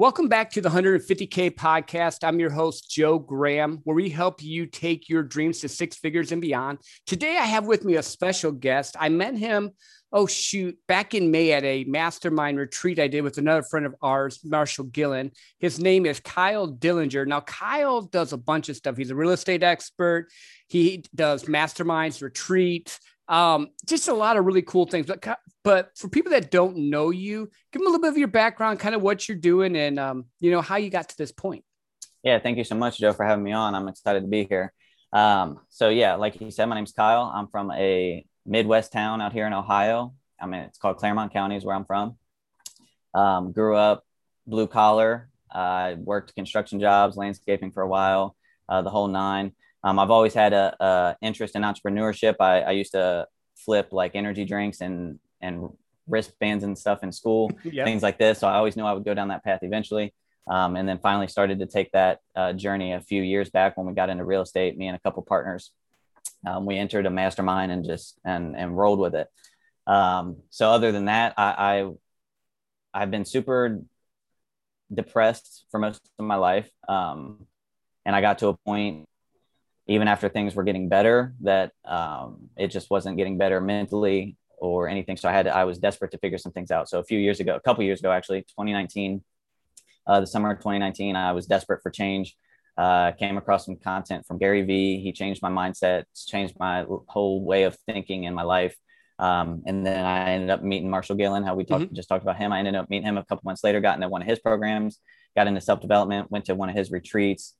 Welcome back to the 150K podcast. I'm your host, Joe Graham, where we help you take your dreams to six figures and beyond. Today, I have with me a special guest. I met him, oh, shoot, back in May at a mastermind retreat I did with another friend of ours, Marshall Gillen. His name is Kyle Dillinger. Now, Kyle does a bunch of stuff. He's a real estate expert, he does masterminds, retreats, um, just a lot of really cool things. But but for people that don't know you, give them a little bit of your background, kind of what you're doing, and um, you know how you got to this point. Yeah, thank you so much, Joe, for having me on. I'm excited to be here. Um, so yeah, like you said, my name's Kyle. I'm from a Midwest town out here in Ohio. I mean, it's called Clermont County, is where I'm from. Um, grew up blue collar. I uh, worked construction jobs, landscaping for a while, uh, the whole nine. Um, I've always had a, a interest in entrepreneurship. I, I, used to flip like energy drinks and and wristbands and stuff in school, yep. things like this. So I always knew I would go down that path eventually. Um, and then finally started to take that uh, journey a few years back when we got into real estate. Me and a couple partners, um, we entered a mastermind and just and and rolled with it. Um, so other than that, I, I have been super depressed for most of my life, um, and I got to a point even after things were getting better, that um, it just wasn't getting better mentally or anything. So I had to, I was desperate to figure some things out. So a few years ago, a couple years ago, actually, 2019, uh, the summer of 2019, I was desperate for change. Uh, came across some content from Gary Vee. He changed my mindset, changed my whole way of thinking in my life. Um, and then I ended up meeting Marshall Gillen, how we talked, mm-hmm. just talked about him. I ended up meeting him a couple months later, got into one of his programs, got into self development, went to one of his retreats.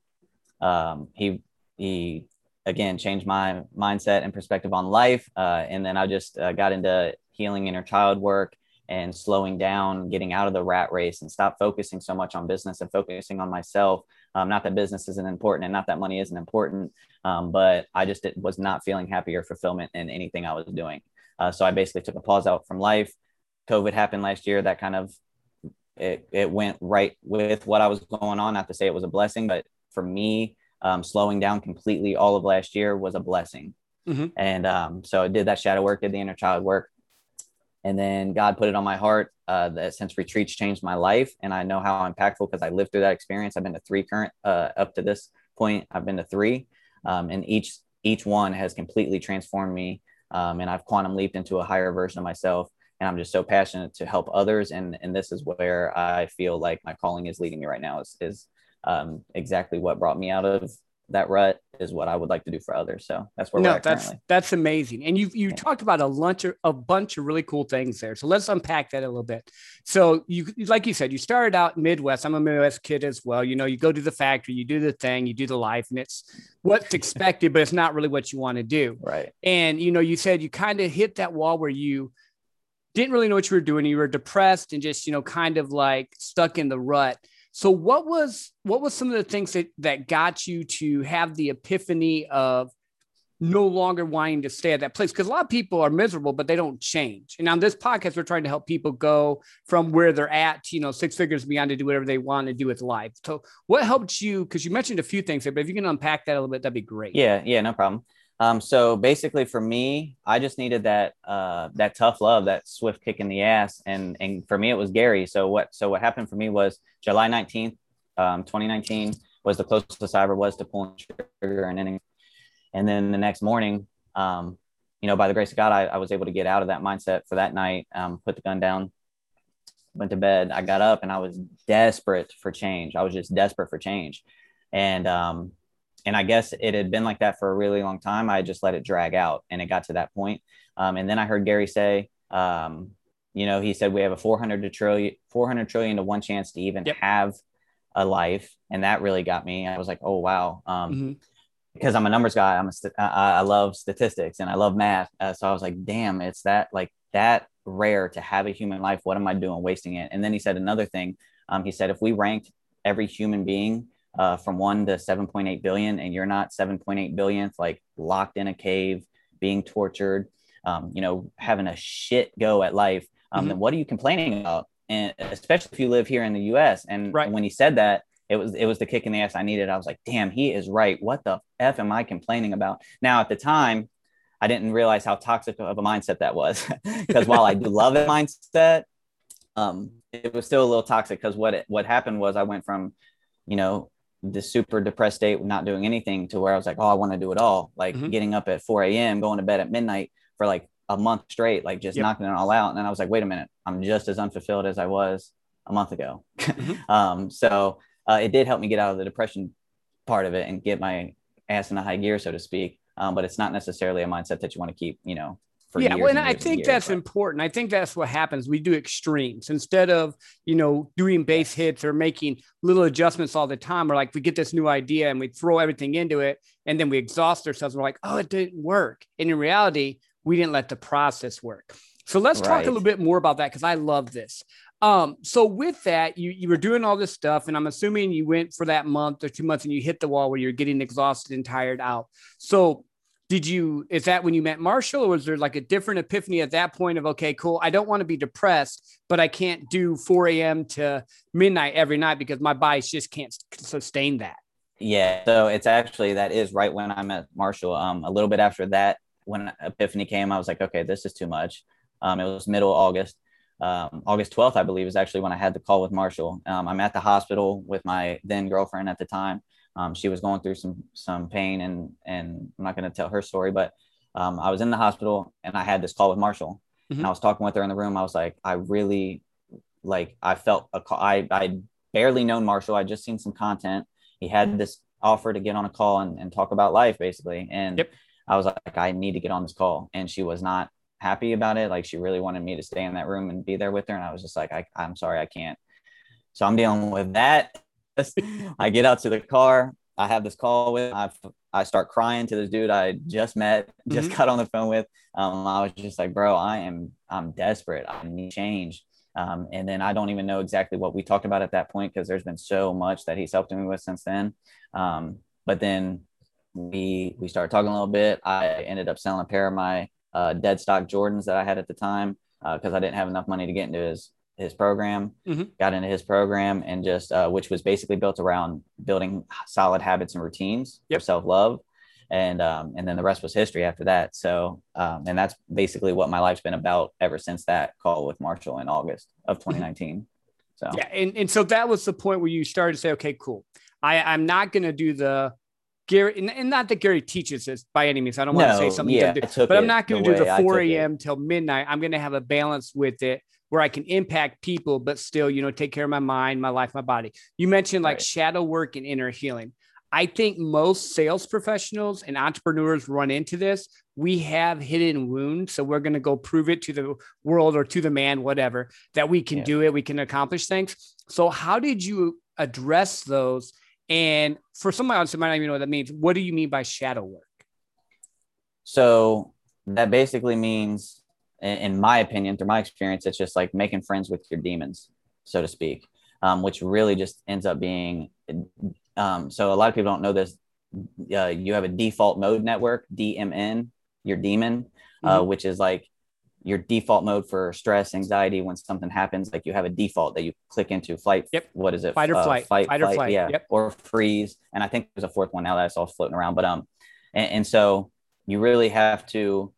Um, he he again changed my mindset and perspective on life. Uh, and then I just uh, got into healing inner child work and slowing down, getting out of the rat race and stop focusing so much on business and focusing on myself. Um, not that business isn't important and not that money isn't important, um, but I just was not feeling happy or fulfillment in anything I was doing. Uh, so I basically took a pause out from life. COVID happened last year. That kind of it, it went right with what I was going on. Not to say it was a blessing, but for me, um, slowing down completely all of last year was a blessing. Mm-hmm. And um, so I did that shadow work, did the inner child work. And then God put it on my heart uh, that since retreats changed my life, and I know how impactful because I lived through that experience. I've been to three current uh, up to this point. I've been to three, um, and each each one has completely transformed me. Um, and I've quantum leaped into a higher version of myself. And I'm just so passionate to help others. And and this is where I feel like my calling is leading me right now. Is is um, exactly what brought me out of that rut is what I would like to do for others. So that's where no, that's currently. that's amazing. And you you yeah. talked about a lunch a bunch of really cool things there. So let's unpack that a little bit. So you like you said, you started out Midwest. I'm a Midwest kid as well. You know, you go to the factory, you do the thing, you do the life, and it's what's expected, but it's not really what you want to do. Right. And you know, you said you kind of hit that wall where you didn't really know what you were doing. You were depressed and just, you know, kind of like stuck in the rut. So what was what was some of the things that that got you to have the epiphany of no longer wanting to stay at that place? Because a lot of people are miserable but they don't change. And on this podcast we're trying to help people go from where they're at to, you know six figures beyond to do whatever they want to do with life. So what helped you because you mentioned a few things there but if you can unpack that a little bit that'd be great. Yeah yeah no problem um, so basically, for me, I just needed that uh, that tough love, that swift kick in the ass, and and for me, it was Gary. So what so what happened for me was July nineteenth, um, twenty nineteen, was the closest I ever was to pulling trigger and ending. And then the next morning, um, you know, by the grace of God, I, I, was able to get out of that mindset for that night. Um, put the gun down, went to bed. I got up and I was desperate for change. I was just desperate for change, and um, and I guess it had been like that for a really long time. I just let it drag out, and it got to that point. Um, and then I heard Gary say, um, you know, he said we have a 400 to trillion, 400 trillion to one chance to even yep. have a life, and that really got me. I was like, oh wow, um, mm-hmm. because I'm a numbers guy. I'm a st- I, I love statistics and I love math. Uh, so I was like, damn, it's that like that rare to have a human life. What am I doing wasting it? And then he said another thing. Um, he said if we ranked every human being uh, from one to 7.8 billion, and you're not 7.8 billionth, like locked in a cave, being tortured, um, you know, having a shit go at life, um, mm-hmm. then what are you complaining about? And especially if you live here in the U.S. And, right. when he said that, it was it was the kick in the ass I needed. I was like, damn, he is right. What the f am I complaining about? Now at the time, I didn't realize how toxic of a mindset that was because while I do love that mindset, um, it was still a little toxic because what it, what happened was I went from, you know, the super depressed state, not doing anything, to where I was like, oh, I want to do it all, like mm-hmm. getting up at 4 a.m., going to bed at midnight for like a month straight, like just yep. knocking it all out. And then I was like, wait a minute, I'm just as unfulfilled as I was a month ago. Mm-hmm. um, so uh, it did help me get out of the depression part of it and get my ass in a high gear, so to speak. Um, but it's not necessarily a mindset that you want to keep, you know, yeah, well, and, and I think years, that's but. important. I think that's what happens. We do extremes instead of you know doing base hits or making little adjustments all the time. Or like we get this new idea and we throw everything into it, and then we exhaust ourselves. We're like, oh, it didn't work. And in reality, we didn't let the process work. So let's right. talk a little bit more about that because I love this. Um, so with that, you you were doing all this stuff, and I'm assuming you went for that month or two months, and you hit the wall where you're getting exhausted and tired out. So did you is that when you met marshall or was there like a different epiphany at that point of okay cool i don't want to be depressed but i can't do 4 a.m to midnight every night because my body just can't sustain that yeah so it's actually that is right when i met marshall um, a little bit after that when epiphany came i was like okay this is too much. Um, it was middle august um, august 12th i believe is actually when i had the call with marshall. Um, i'm at the hospital with my then girlfriend at the time um, she was going through some some pain, and and I'm not going to tell her story, but um, I was in the hospital and I had this call with Marshall, mm-hmm. and I was talking with her in the room. I was like, I really like I felt a call. I I barely known Marshall. I just seen some content. He had this offer to get on a call and, and talk about life basically, and yep. I was like, I need to get on this call, and she was not happy about it. Like she really wanted me to stay in that room and be there with her, and I was just like, I, I'm sorry, I can't. So I'm dealing with that I get out to the car. I have this call with. I I start crying to this dude I just met, just mm-hmm. got on the phone with. Um, I was just like, bro, I am I'm desperate. I need change. Um, and then I don't even know exactly what we talked about at that point because there's been so much that he's helped me with since then. Um, but then we we started talking a little bit. I ended up selling a pair of my uh, dead stock Jordans that I had at the time because uh, I didn't have enough money to get into his his program, mm-hmm. got into his program, and just uh, which was basically built around building solid habits and routines yep. for self love, and um, and then the rest was history after that. So, um, and that's basically what my life's been about ever since that call with Marshall in August of 2019. Mm-hmm. So yeah, and, and so that was the point where you started to say, okay, cool. I I'm not going to do the Gary, and, not that Gary teaches this by any means. I don't want no, to say something, yeah, do, but I'm not going to do the 4 a.m. till midnight. I'm going to have a balance with it where I can impact people, but still, you know, take care of my mind, my life, my body. You mentioned like right. shadow work and inner healing. I think most sales professionals and entrepreneurs run into this. We have hidden wounds. So we're going to go prove it to the world or to the man, whatever, that we can yeah. do it, we can accomplish things. So, how did you address those? And for someone else who might not even know what that means, what do you mean by shadow work? So, that basically means in my opinion, through my experience, it's just like making friends with your demons, so to speak, um, which really just ends up being. Um, so a lot of people don't know this. Uh, you have a default mode network, DMN, your demon, uh, mm-hmm. which is like your default mode for stress, anxiety. When something happens, like you have a default that you click into flight. Yep. What is it? Fight or uh, flight. Fight, fight, or flight. Yeah. Yep. Or freeze. And I think there's a fourth one now that's all floating around. But um, and, and so you really have to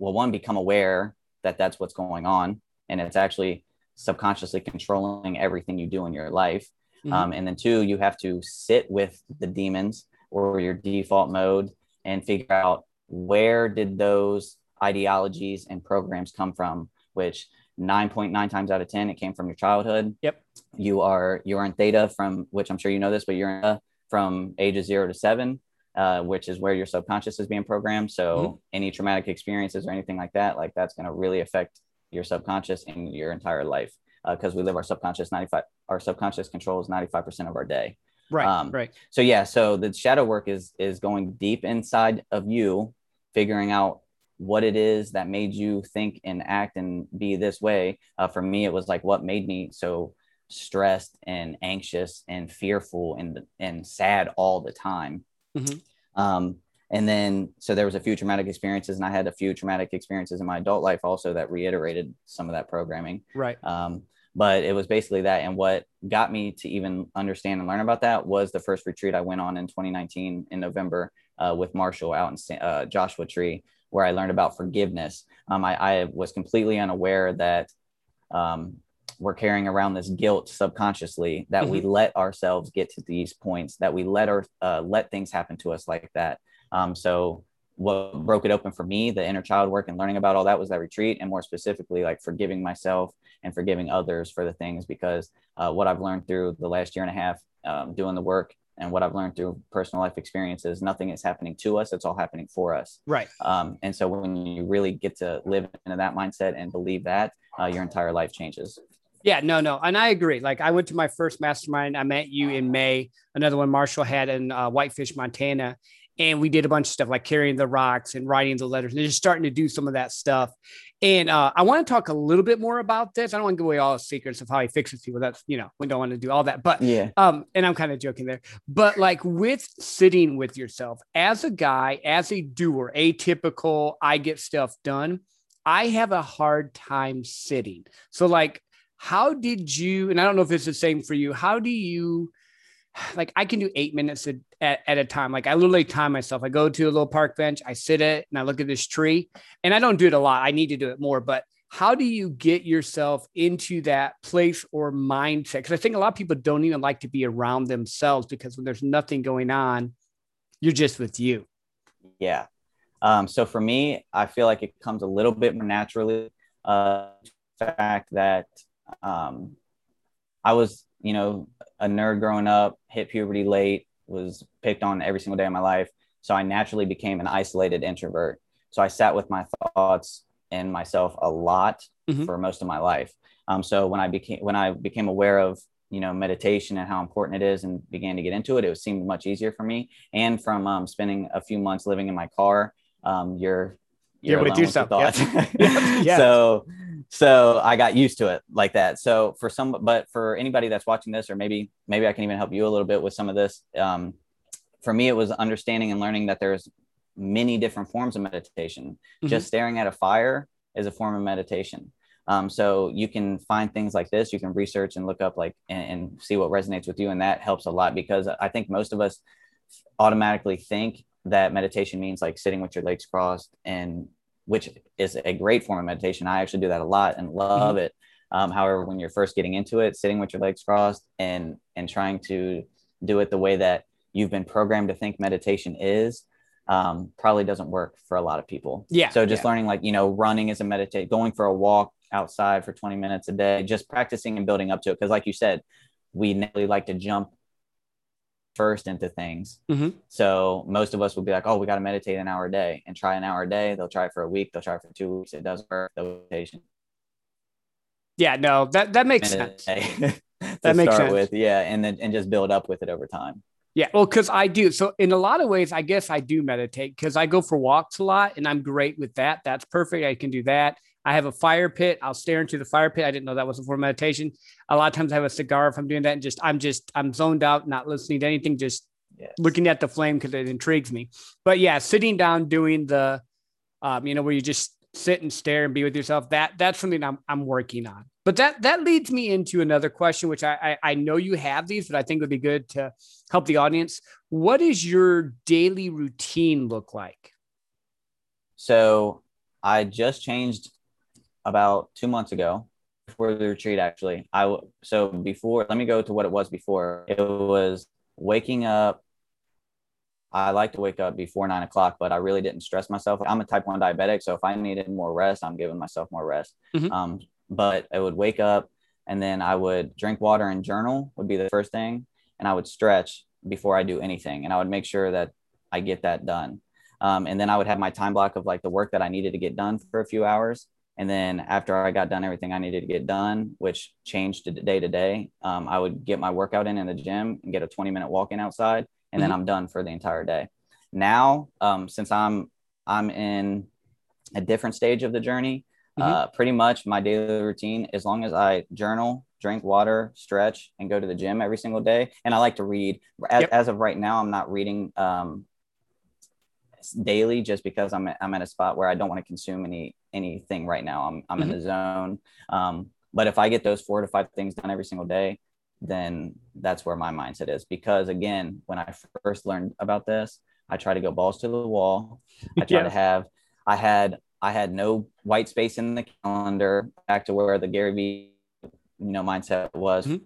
well one become aware that that's what's going on and it's actually subconsciously controlling everything you do in your life. Mm-hmm. um, and then two you have to sit with the demons or your default mode and figure out where did those ideologies and programs come from which 9.9 times out of 10 it came from your childhood. Yep. You are you are in theta from which i'm sure you know this but you're in from ages zero to seven uh, which is where your subconscious is being programmed. So mm-hmm. any traumatic experiences or anything like that, like that's going to really affect your subconscious and your entire life because uh, we live our subconscious 95 our subconscious controls 95% of our day right um, right so yeah so the shadow work is is going deep inside of you figuring out what it is that made you think and act and be this way uh, for me it was like what made me so stressed and anxious and fearful and and sad all the time Mm-hmm. Um, and then, so there was a few traumatic experiences, and I had a few traumatic experiences in my adult life also that reiterated some of that programming. Right. Um, but it was basically that. And what got me to even understand and learn about that was the first retreat I went on in 2019 in November uh, with Marshall out in uh, Joshua Tree, where I learned about forgiveness. Um, I, I, was completely unaware that um, we're carrying around this guilt subconsciously that Mm-hmm. we let ourselves get to these points that we let our uh, let things happen to us like that um, so what broke it open for me the inner child work and learning about all that was that retreat and more specifically like forgiving myself and forgiving others for the things because uh, what i've learned through the last year and a half um, doing the work and what i've learned through personal life experiences nothing is happening to us it's all happening for us Right. um, and so when you really get to live into that mindset and believe that uh, your entire life changes Yeah, no, no. And I agree. Like I went to my first mastermind. I met you in May. Another one Marshall had in uh, Whitefish, Montana. And we did a bunch of stuff like carrying the rocks and writing the letters and just starting to do some of that stuff. And uh, I want to talk a little bit more about this. I don't want to give away all the secrets of how he fixes people. That's, you know, we don't want to do all that. But yeah um, and I'm kind of joking there, but like with sitting with yourself as a guy, as a doer, atypical, I get stuff done. I have a hard time sitting. So, like, how did you, and I don't know if it's the same for you, how do you, like, I can do eight minutes a, at, at a time. Like, I literally time myself. I go to a little park bench, I sit it, and I look at this tree, and I don't do it a lot. I need to do it more, but how do you get yourself into that place or mindset? Because I think a lot of people don't even like to be around themselves because when there's nothing going on, you're just with you. Yeah. Um, so for me, I feel like it comes a little bit more naturally. Uh, fact that um, I was, you know, a nerd growing up, hit puberty late, was picked on every single day of my life. So I naturally became an isolated introvert. So I sat with my thoughts and myself a lot Mhm. for most of my life. Um, so when I became when I became aware of you know meditation and how important it is and began to get into it, it seemed much easier for me. And from um, spending a few months living in my car, um, you're You're with alone your yourself. Yep. thoughts. Yep. So so I got used to it like that. So for some, but for anybody that's watching this, or maybe maybe I can even help you a little bit with some of this. Um, for me, it was understanding and learning that there's many different forms of meditation. Mhm. Just staring at a fire is a form of meditation. Um, so you can find things like this. You can research and look up like and, and see what resonates with you, and that helps a lot because I think most of us automatically think that meditation means like sitting with your legs crossed and which is a great form of meditation. I actually do that a lot and love it. Um, however, when you're first getting into it, sitting with your legs crossed and and trying to do it the way that you've been programmed to think meditation is, um, probably doesn't work for a lot of people. Yeah, So just yeah. learning like you know running is a meditate, going for a walk outside for 20 minutes a day, just practicing and building up to it. Because like you said, we naturally like to jump first into things. Mhm. So most of us would be like, oh, we got to meditate an hour a day and try an hour a day. They'll try it for a week. They'll try it for two weeks. It doesn't work. The meditation. Yeah, no, that that makes sense. That makes sense. with, yeah, and then and just build up with it over time. Yeah, well, because I do. So in a lot of ways, I guess I do meditate because I go for walks a lot, and I'm great with that. That's perfect. I can do that. I have a fire pit. I'll stare into the fire pit. I didn't know that was a form of meditation. A lot of times I have a cigar if I'm doing that, and just I'm just I'm zoned out, not listening to anything, just Yes. looking at the flame because it intrigues me. But yeah, sitting down doing the, um, you know, where you just sit and stare and be with yourself. That that's something I'm I'm working on. But that that leads me into another question, which I I, I know you have these, but I think would be good to help the audience. What does your daily routine look like? So I just changed about two months ago before the retreat. Actually, I w- so before. Let me go to what it was before. It was waking up. I like to wake up before nine o'clock, but I really didn't stress myself. I'm a type one diabetic, so if I needed more rest, I'm giving myself more rest. Mhm. Um, but I would wake up and then I would drink water and journal would be the first thing, and I would stretch before I do anything, and I would make sure that I get that done. Um, and then I would have my time block of like the work that I needed to get done for a few hours. And then after I got done everything I needed to get done, which changed to day to day, um, I would get my workout in in the gym and get a 20 minute walk in outside, and then Mhm. I'm done for the entire day. Now, um, since I'm I'm in a different stage of the journey, uh, pretty much my daily routine, as long as I journal, drink water, stretch, and go to the gym every single day, and I like to read. As, Yep. as of right now, I'm not reading um, daily just because I'm I'm at a spot where I don't want to consume any anything right now. I'm I'm in the zone. Um, but if I get those four to five things done every single day, then that's where my mindset is. Because again, when I first learned about this, I try to go balls to the wall. I try to have I had I had no white space in the calendar back to where the Gary Vee you know mindset was mm-hmm.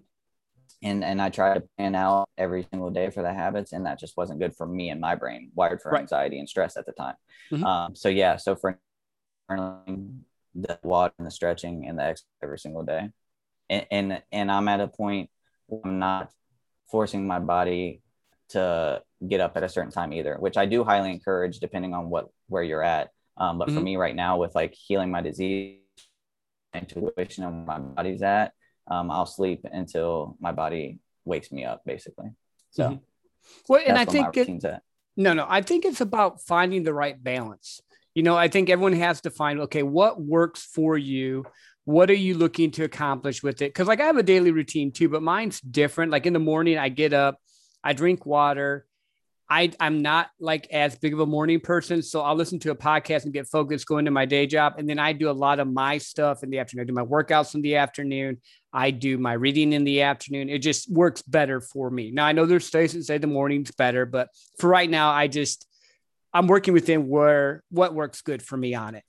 And and i tried to plan out every single day for the habits and that just wasn't good for me and my brain wired for right. anxiety and stress at the time mm-hmm. um, so yeah so for the water and the stretching and the exercise every single day and, and and i'm at a point where i'm not forcing my body to get up at a certain time either which i do highly encourage depending on what where you're at um, but mm-hmm. for me right now with like healing my disease intuition and my body's at um, i'll sleep until my body wakes me up basically. So mm-hmm. well and i think it, no no i think it's about finding the right balance. You know i think everyone has to find okay what works for you? What are you looking to accomplish with it? Because like i have a daily routine too but mine's different. Like in the morning i get up i drink water I, I'm not like as big of a morning person. So I'll listen to a podcast and get focused going to my day job. And then I do a lot of my stuff in the afternoon. I do my workouts in the afternoon. I do my reading in the afternoon. It just works better for me. Now I know there's studies that say the morning's better, but for right now, I just I'm working within where what works good for me on it.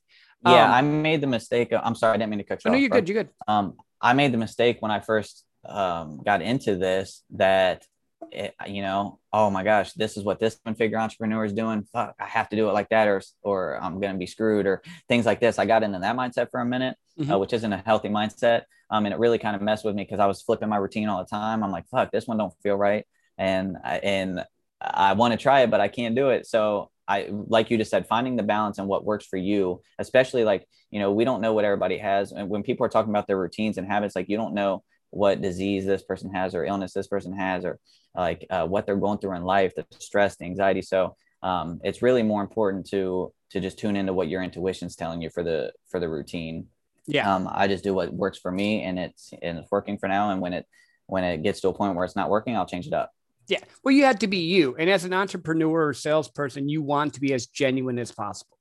Yeah, um, I made the mistake. Of, I'm sorry, I didn't mean to cut you oh, off. No, you're good. You're good. Um, I made the mistake when I first um, got into this that it, you know, oh my gosh, this is what this one figure entrepreneur is doing. Fuck, I have to do it like that, or or I'm gonna be screwed, or things like this. I got into that mindset for a minute, mm-hmm. uh, which isn't a healthy mindset. Um, and it really kind of messed with me because I was flipping my routine all the time. I'm like, fuck, this one don't feel right, and and I want to try it, but I can't do it. So I like you just said, finding the balance and what works for you, especially like you know, we don't know what everybody has, and when people are talking about their routines and habits, like you don't know what disease this person has or illness this person has or like uh, what they're going through in life the stress the anxiety. So um, it's really more important to to just tune into what your intuition's telling you for the for the routine. Yeah. Um, i just do what works for me and it's and it's working for now. And when it when it gets to a point where it's not working i'll change it up. Yeah. Well you have to be you. And as an entrepreneur or salesperson you want to be as genuine as possible.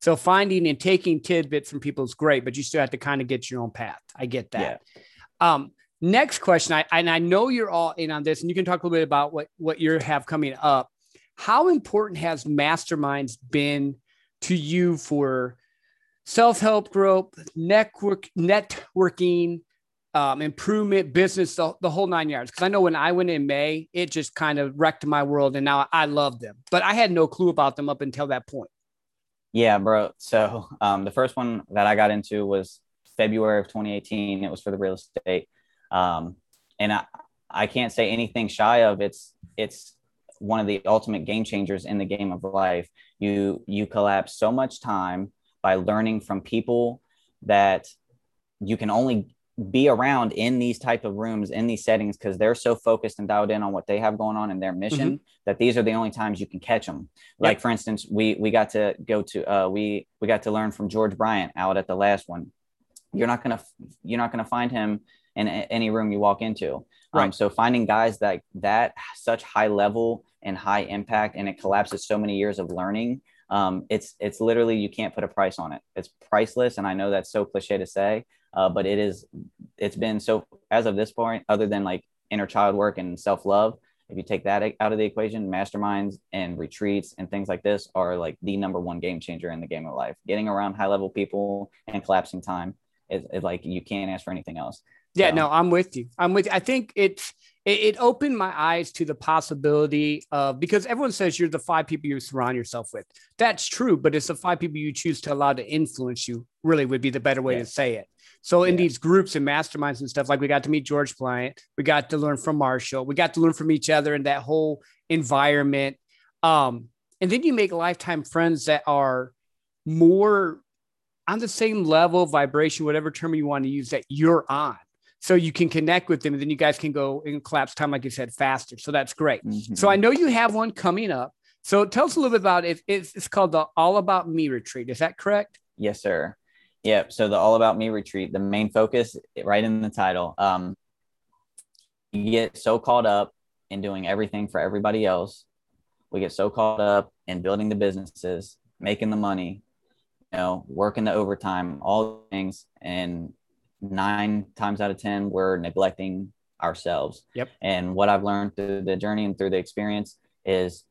So finding and taking tidbits from people is great but you still have to kind of get your own path. I get that. Yeah. um Next question, I, and I know you're all in on this, and you can talk a little bit about what what you have coming up. How important has masterminds been to you for self help growth, network networking, um, improvement, business, the, the whole nine yards? Because I know when I went in May, it just kind of wrecked my world, and now I love them, but I had no clue about them up until that point. Yeah, bro. So um, the first one that I got into was February of 2018. It was for the real estate. Um, and I, I can't say anything shy of it's it's one of the ultimate game changers in the game of life. You you collapse so much time by learning from people that you can only be around in these type of rooms in these settings because they're so focused and dialed in on what they have going on in their mission mm-hmm. that these are the only times you can catch them like yep. for instance we we got to go to uh, we we got to learn from george bryant out at the last one you're not gonna you're not gonna find him in any room you walk into. Um, right. Um, so finding guys that that such high level and high impact, and it collapses so many years of learning. Um, it's it's literally you can't put a price on it. It's priceless, and I know that's so cliche to say, uh, but it is. It's been so as of this point, other than like inner child work and self love. If you take that out of the equation, masterminds and retreats and things like this are like the number one game changer in the game of life. Getting around high level people and collapsing time is, is like you can't ask for anything else. Yeah, no, I'm with you. I'm with you. I think it's it, it, opened my eyes to the possibility of because everyone says you're the five people you surround yourself with. That's true, but it's the five people you choose to allow to influence you, really would be the better way yeah. to say it. So in these groups and masterminds and stuff, like we got to meet George Bryant, we got to learn from Marshall, we got to learn from each other in that whole environment. Um, and then you make lifetime friends that are more on the same level vibration, whatever term you want to use that you're on so you can connect with them and then you guys can go and collapse time like you said faster. So that's great. Mm-hmm. so i know you have one coming up. So tell us a little bit about it. It's, it's called the all about me retreat. Is that correct? Yes sir. Yep. So the all about me retreat the main focus right in the title um you get so caught up in doing everything for everybody else. We get so caught up in building the businesses making the money you know working the overtime all things and nine times out of 10, we're neglecting ourselves. Yep. And what I've learned through the journey and through the experience is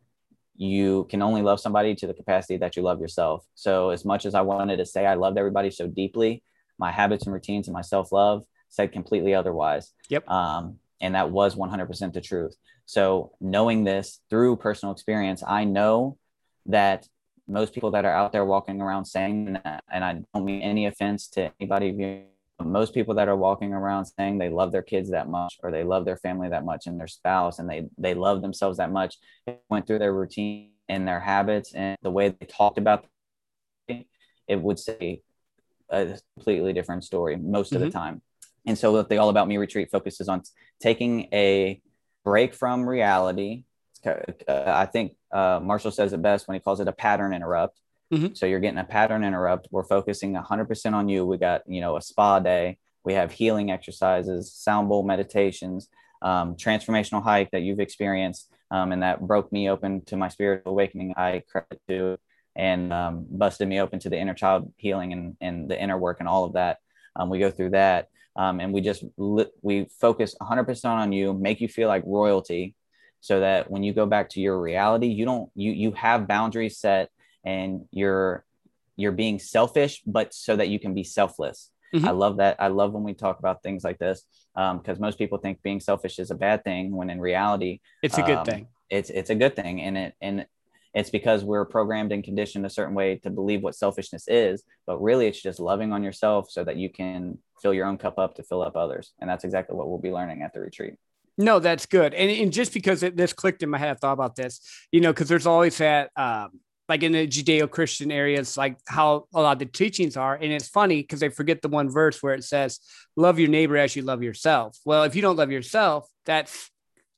you can only love somebody to the capacity that you love yourself. So, as much as I wanted to say I loved everybody so deeply, my habits and routines and my self love said completely otherwise. Yep. Um, and that was 100% the truth. So knowing this through personal experience, I know that most people that are out there walking around saying that, and I don't mean any offense to anybody, most people that are walking around saying they love their kids that much or they love their family that much and their spouse and they they love themselves that much went through their routine and their habits and the way they talked about it, it would say a completely different story most of mm-hmm. the time and so the all about me retreat focuses on taking a break from reality uh, I think uh, Marshall says it best when he calls it a pattern interrupt. Mm-hmm. So you're getting a pattern interrupt. We're focusing 100% on you. We got, you know, a spa day. We have healing exercises, sound bowl meditations, um, transformational hike that you've experienced um, and that broke me open to my spiritual awakening. I credit to and um, busted me open to the inner child healing and, and the inner work and all of that. Um, we go through that. Um, and we just li- we focus 100% on you, make you feel like royalty, so that when you go back to your reality you don't you you have boundaries set and you're you're being selfish but so that you can be selfless. Mm-hmm. i love that. I love when we talk about things like this because um, most people think being selfish is a bad thing when in reality it's a good um, thing. it's it's a good thing. And it and it's because we're programmed and conditioned a certain way to believe what selfishness is but really it's just loving on yourself so that you can fill your own cup up to fill up others. And that's exactly what we'll be learning at the retreat. No, that's good. And, and just because it, this clicked in my head, I thought about this, you know, because there's always that, um, like in the Judeo Christian areas, like how a lot of the teachings are. And it's funny because they forget the one verse where it says, love your neighbor as you love yourself. Well, if you don't love yourself, that's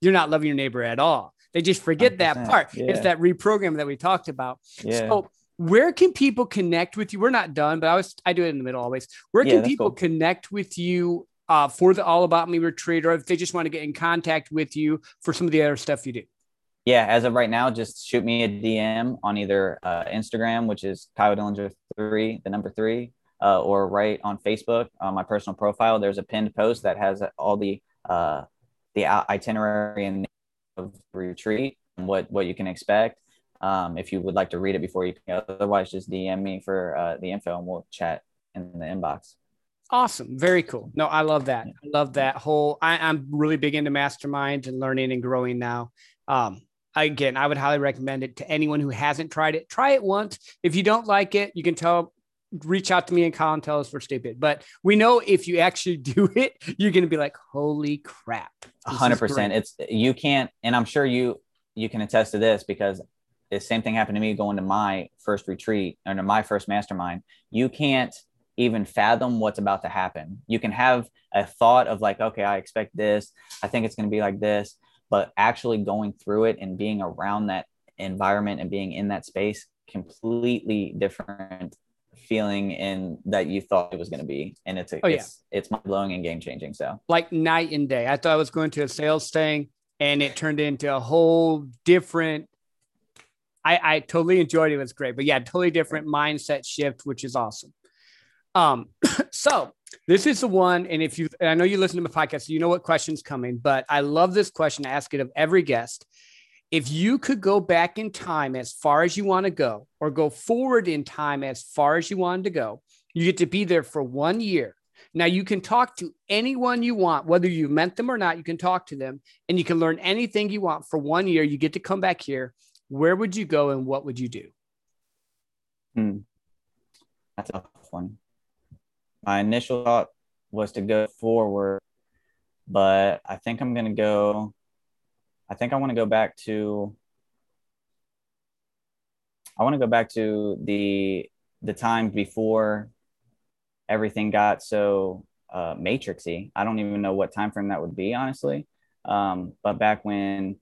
you're not loving your neighbor at all. They just forget that part. Yeah. It's that reprogram that we talked about. Yeah. So, where can people connect with you? We're not done, but I was I do it in the middle always. Where can people cool. connect with you uh, for the All About Me retreat, or if they just want to get in contact with you for some of the other stuff you do? Yeah, as of right now, just shoot me a DM on either uh, Instagram, which is Kyle Dillinger three, the number three, uh, or right on Facebook on my personal profile. There's a pinned post that has all the uh, the itinerary and of retreat and what what you can expect. Um, if you would like to read it before you can, otherwise just DM me for uh, the info and we'll chat in the inbox. Awesome. Very cool. No, I love that. I love that whole. I, am really big into masterminds and learning and growing now. Um, again, I would highly recommend it to anyone who hasn't tried it. Try it once. If you don't like it, you can tell, reach out to me and Colin, tell us we're stupid. But we know if you actually do it, you're going to be like, holy crap. hundred percent. It's, you can't, and I'm sure you, you can attest to this because the same thing happened to me going to my first retreat or to my first mastermind. You can't, even fathom what's about to happen. You can have a thought of like, okay, I expect this. I think it's going to be like this, but actually going through it and being around that environment and being in that space, completely different feeling in that you thought it was going to be. And it's, a, oh, it's, it's mind blowing and game changing. So like night and day, I thought I was going to a sales thing and it turned into a whole different I, I totally enjoyed it. It was great, but yeah, totally different mindset shift, which is awesome. Um, so this is the one, and if you, and I know you listen to my podcast, so you know what question's coming, but I love this question. I ask it of every guest. If you could go back in time as far as you want to go, or go forward in time as far as you wanted to go, you get to be there for one year. Now you can talk to anyone you want, whether you met them or not. You can talk to them, and you can learn anything you want for one year. You get to come back here. Where would you go, and what would you do? Hmm. That's a tough one my initial thought was to go forward, but I think I'm going to go. I think I want to go back to. I want to go back to the the time before everything got so uh, matrixy. I don't even know what time frame that would be, honestly. Um, but back when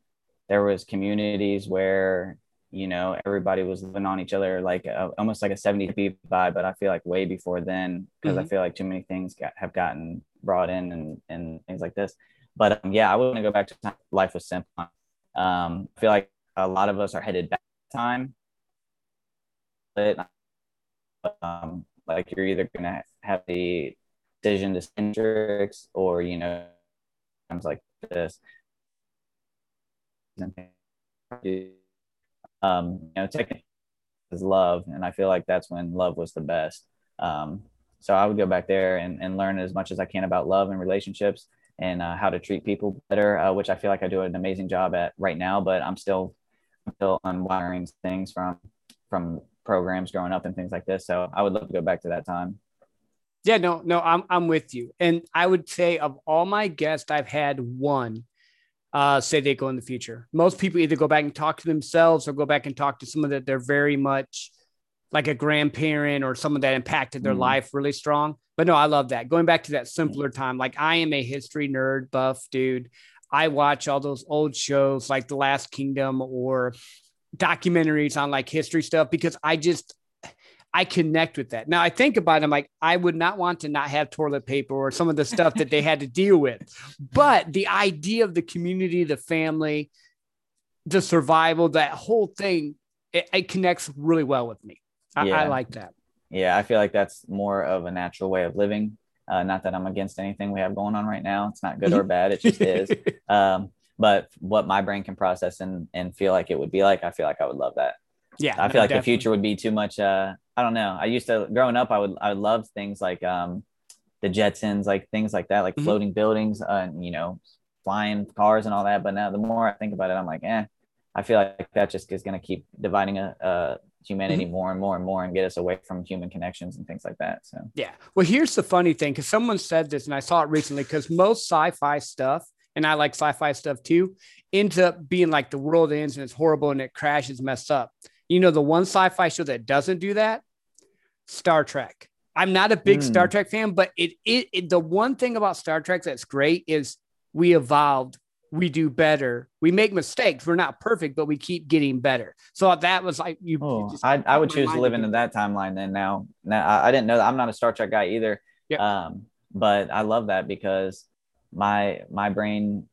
there was communities where you know everybody was living on each other like a, almost like a 70 vibe but i feel like way before then because mm-hmm. i feel like too many things got, have gotten brought in and, and things like this. But um, yeah i want to go back to time. Life was simple. Um, i feel like a lot of us are headed back time. But um, like you're either gonna have the decision to centrics or you know times like this um, you know, technically is love, and I feel like that's when love was the best. Um, so I would go back there and, and learn as much as I can about love and relationships and uh, how to treat people better, uh, which I feel like I do an amazing job at right now. But I'm still still unwiring things from from programs growing up and things like this. So I would love to go back to that time. Yeah, no, no, I'm I'm with you. And I would say of all my guests, I've had one uh, say they go in the future. Most people either go back and talk to themselves or go back and talk to someone that they're very much like a grandparent or someone that impacted their mm. life really strong. But no, I love that. Going back to that simpler time, like I am a history nerd buff dude. I watch all those old shows like The Last Kingdom or documentaries on like history stuff because I just I connect with that. Now I think about it, I'm like, I would not want to not have toilet paper or some of the stuff that they had to deal with. But the idea of the community, the family, the survival, that whole thing, it, it connects really well with me. I, yeah. I, like that. Yeah, I feel like that's more of a natural way of living. Uh, not that I'm against anything we have going on right now. It's not good or bad. It just is. Um, but what my brain can process and and feel like it would be like, I feel like I would love that. Yeah, I feel no, like definitely. the future would be too much. Uh, I don't know. I used to growing up. I would I would love things like um, the Jetsons, like things like that, like mm-hmm. floating buildings, uh, and you know, flying cars and all that. But now the more I think about it, I'm like, eh. I feel like that just is going to keep dividing a, a humanity mm-hmm. more and more and more and get us away from human connections and things like that. So yeah. Well, here's the funny thing, because someone said this, and I saw it recently. Because most sci-fi stuff, and I like sci-fi stuff too, ends up being like the world ends and it's horrible and it crashes, messed up. You know, the one sci-fi show that doesn't do that, Star Trek. I'm not a big mm. Star Trek fan, but it, it, it the one thing about Star Trek that's great is we evolved we do better. We make mistakes. We're not perfect, but we keep getting better. So that was like you. Oh, you I, I would choose to live into that timeline then. Now, now I, I, didn't know that. I'm not a Star Trek guy either. Yeah. Um, but I love that because my my brain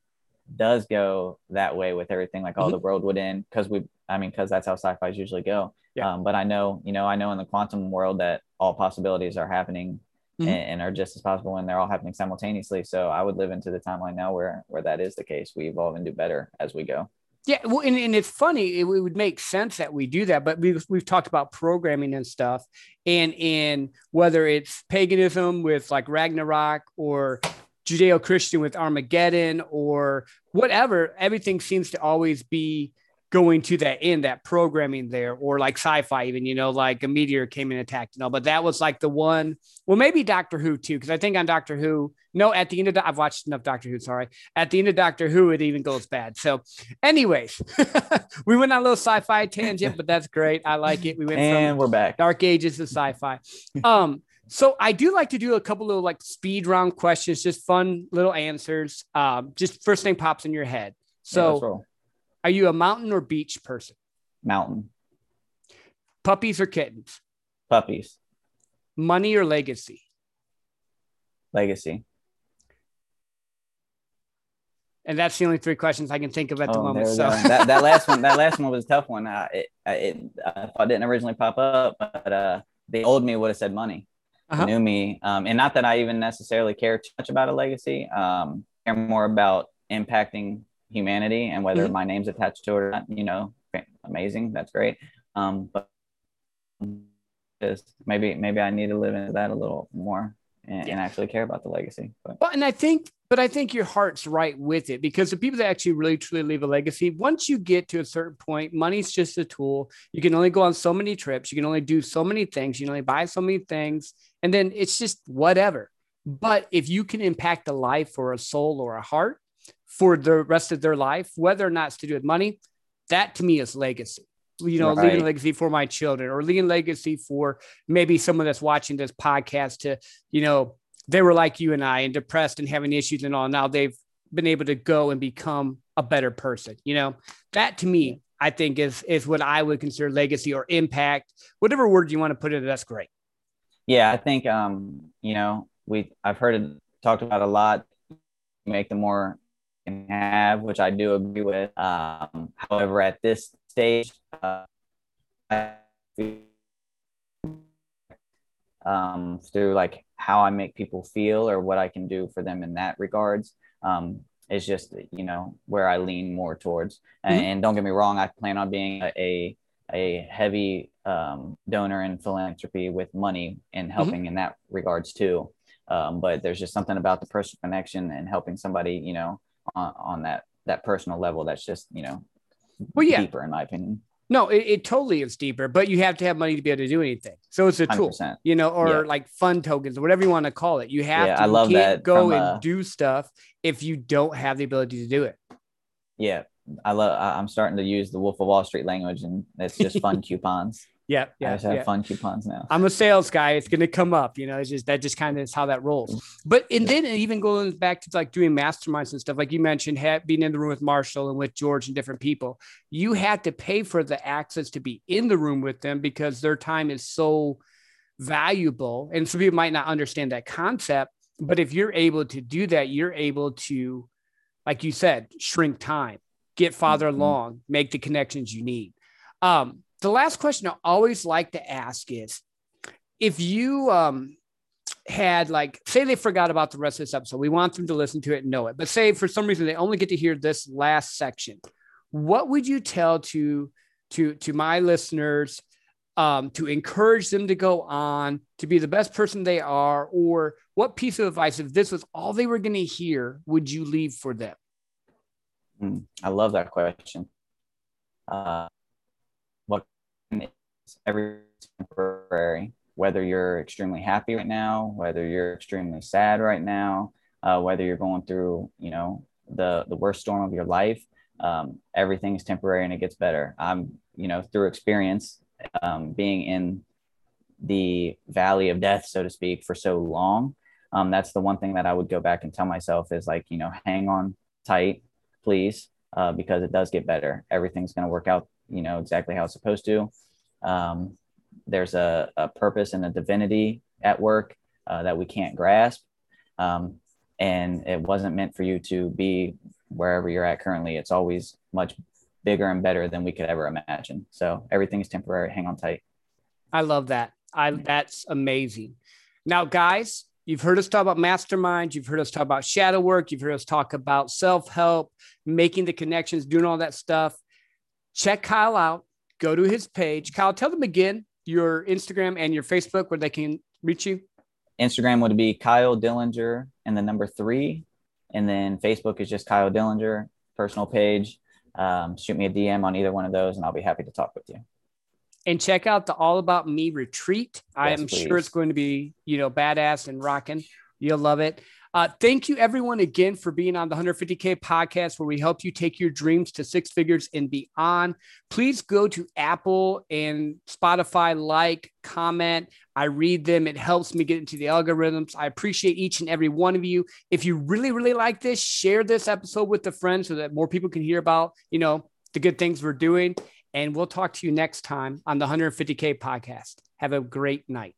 does go that way with everything. Like, all mm-hmm. the world would end because we. I mean, because that's how sci-fi's usually go. Yeah. Um, but I know, you know, I know in the quantum world that all possibilities are happening mm-hmm. and, and, are just as possible and they're all happening simultaneously. So I would live into the timeline now where where that is the case. We evolve and do better as we go. Yeah, well, and, and it's funny. It, would make sense that we do that, but we've we've talked about programming and stuff, and in whether it's paganism with like Ragnarok or Judeo-Christian with Armageddon or whatever, everything seems to always be going to that end, that programming there, or like sci-fi, even you know, like a meteor came and attacked and all. But that was like the one. Well, maybe Doctor Who too, because I think on Doctor Who, no, at the end of I've watched enough Doctor Who. Sorry, at the end of Doctor Who, it even goes bad. So, anyways, we went on a little sci-fi tangent, but that's great. I like it. We went and we're back. Dark Ages to sci-fi. Um. So I do like to do a couple of like speed round questions, just fun little answers. Um, just first thing pops in your head. So yeah, are you a mountain or beach person? Mountain. Puppies or kittens? Puppies. Money or legacy? Legacy. And that's the only three questions I can think of at the oh, moment. So that, that last one, that last one was a tough one. I, it, it, uh, I didn't originally pop up, but uh, the old me would have said money. Uh-huh. New me, um, and not that I even necessarily care too much about a legacy. Um, care more about impacting humanity and whether mm-hmm. my name's attached to it or not, you know, amazing. That's great. Um, but just maybe, maybe I need to live into that a little more and, yeah. and actually care about the legacy. But. Well, and I think, but I think your heart's right with it because the people that actually really truly leave a legacy, once you get to a certain point, money's just a tool. You can only go on so many trips. You can only do so many things. You can only buy so many things. And then it's just whatever. But if you can impact a life or a soul or a heart, for the rest of their life, whether or not it's to do with money, that to me is legacy. You know, right. leaving a legacy for my children or leaving legacy for maybe someone that's watching this podcast to, you know, they were like you and I and depressed and having issues and all. Now they've been able to go and become a better person. You know, that to me, I think is is what I would consider legacy or impact, whatever word you want to put it. That's great. Yeah, I think um, you know, we I've heard it talked about a lot. Make the more can have, which I do agree with. Um, however, at this stage, uh, um, through like how I make people feel or what I can do for them in that regards, um, is just you know where I lean more towards. Mm-hmm. And, and, don't get me wrong, I plan on being a, a a heavy um, donor in philanthropy with money and mm-hmm. helping mm-hmm. in that regards too. Um, but there's just something about the personal connection and helping somebody, you know, on, on that that personal level that's just you know well yeah deeper in my opinion no it, it, totally is deeper but you have to have money to be able to do anything so it's a tool 100%. you know or yeah. like fun tokens or whatever you want to call it you have yeah, to I love that go and uh, do stuff if you don't have the ability to do it yeah i love i'm starting to use the wolf of wall street language and it's just fun coupons yeah, yeah. I just have yeah. fun coupons now. I'm a sales guy. It's gonna come up, you know. It's just that just kind of is how that rolls. But and then even going back to like doing masterminds and stuff, like you mentioned, being in the room with Marshall and with George and different people, you had to pay for the access to be in the room with them because their time is so valuable. And some people might not understand that concept, but if you're able to do that, you're able to, like you said, shrink time, get farther mm-hmm. along, make the connections you need. Um, the last question I always like to ask is if you um, had like say they forgot about the rest of this episode we want them to listen to it and know it but say for some reason they only get to hear this last section what would you tell to to to my listeners um, to encourage them to go on to be the best person they are or what piece of advice if this was all they were going to hear would you leave for them? Mm, i love that question. Uh, every temporary whether you're extremely happy right now whether you're extremely sad right now uh, whether you're going through you know the the worst storm of your life um, is temporary and it gets better. I'm you know through experience um, being in the valley of death so to speak for so long um, that's the one thing that i would go back and tell myself is like you know hang on tight please uh, because it does get better. Everything's going to work out you know exactly how it's supposed to um, there's a, a, purpose and a divinity at work uh, that we can't grasp. Um, and it wasn't meant for you to be wherever you're at currently. It's always much bigger and better than we could ever imagine. So everything is temporary. Hang on tight. I love that. I that's amazing. Now, guys, you've heard us talk about masterminds. You've heard us talk about shadow work. You've heard us talk about self help, making the connections, doing all that stuff. Check Kyle out go to his page. Kyle, tell them again your Instagram and your Facebook where they can reach you. Instagram would be Kyle Dillinger and the number three. And then Facebook is just Kyle Dillinger, personal page. Um, shoot me a DM on either one of those and I'll be happy to talk with you. And check out the All About Me retreat. Yes, I am please. sure it's going to be, you know, badass and rocking. You'll love it. Uh, thank you, everyone, again for being on the 150K podcast, where we help you take your dreams to six figures and beyond. Please go to Apple and Spotify, like, comment. I read them. It helps me get into the algorithms. I appreciate each and every one of you. If you really, really like this, share this episode with a friend so that more people can hear about, you know, the good things we're doing. And we'll talk to you next time on the 150K podcast. Have a great night.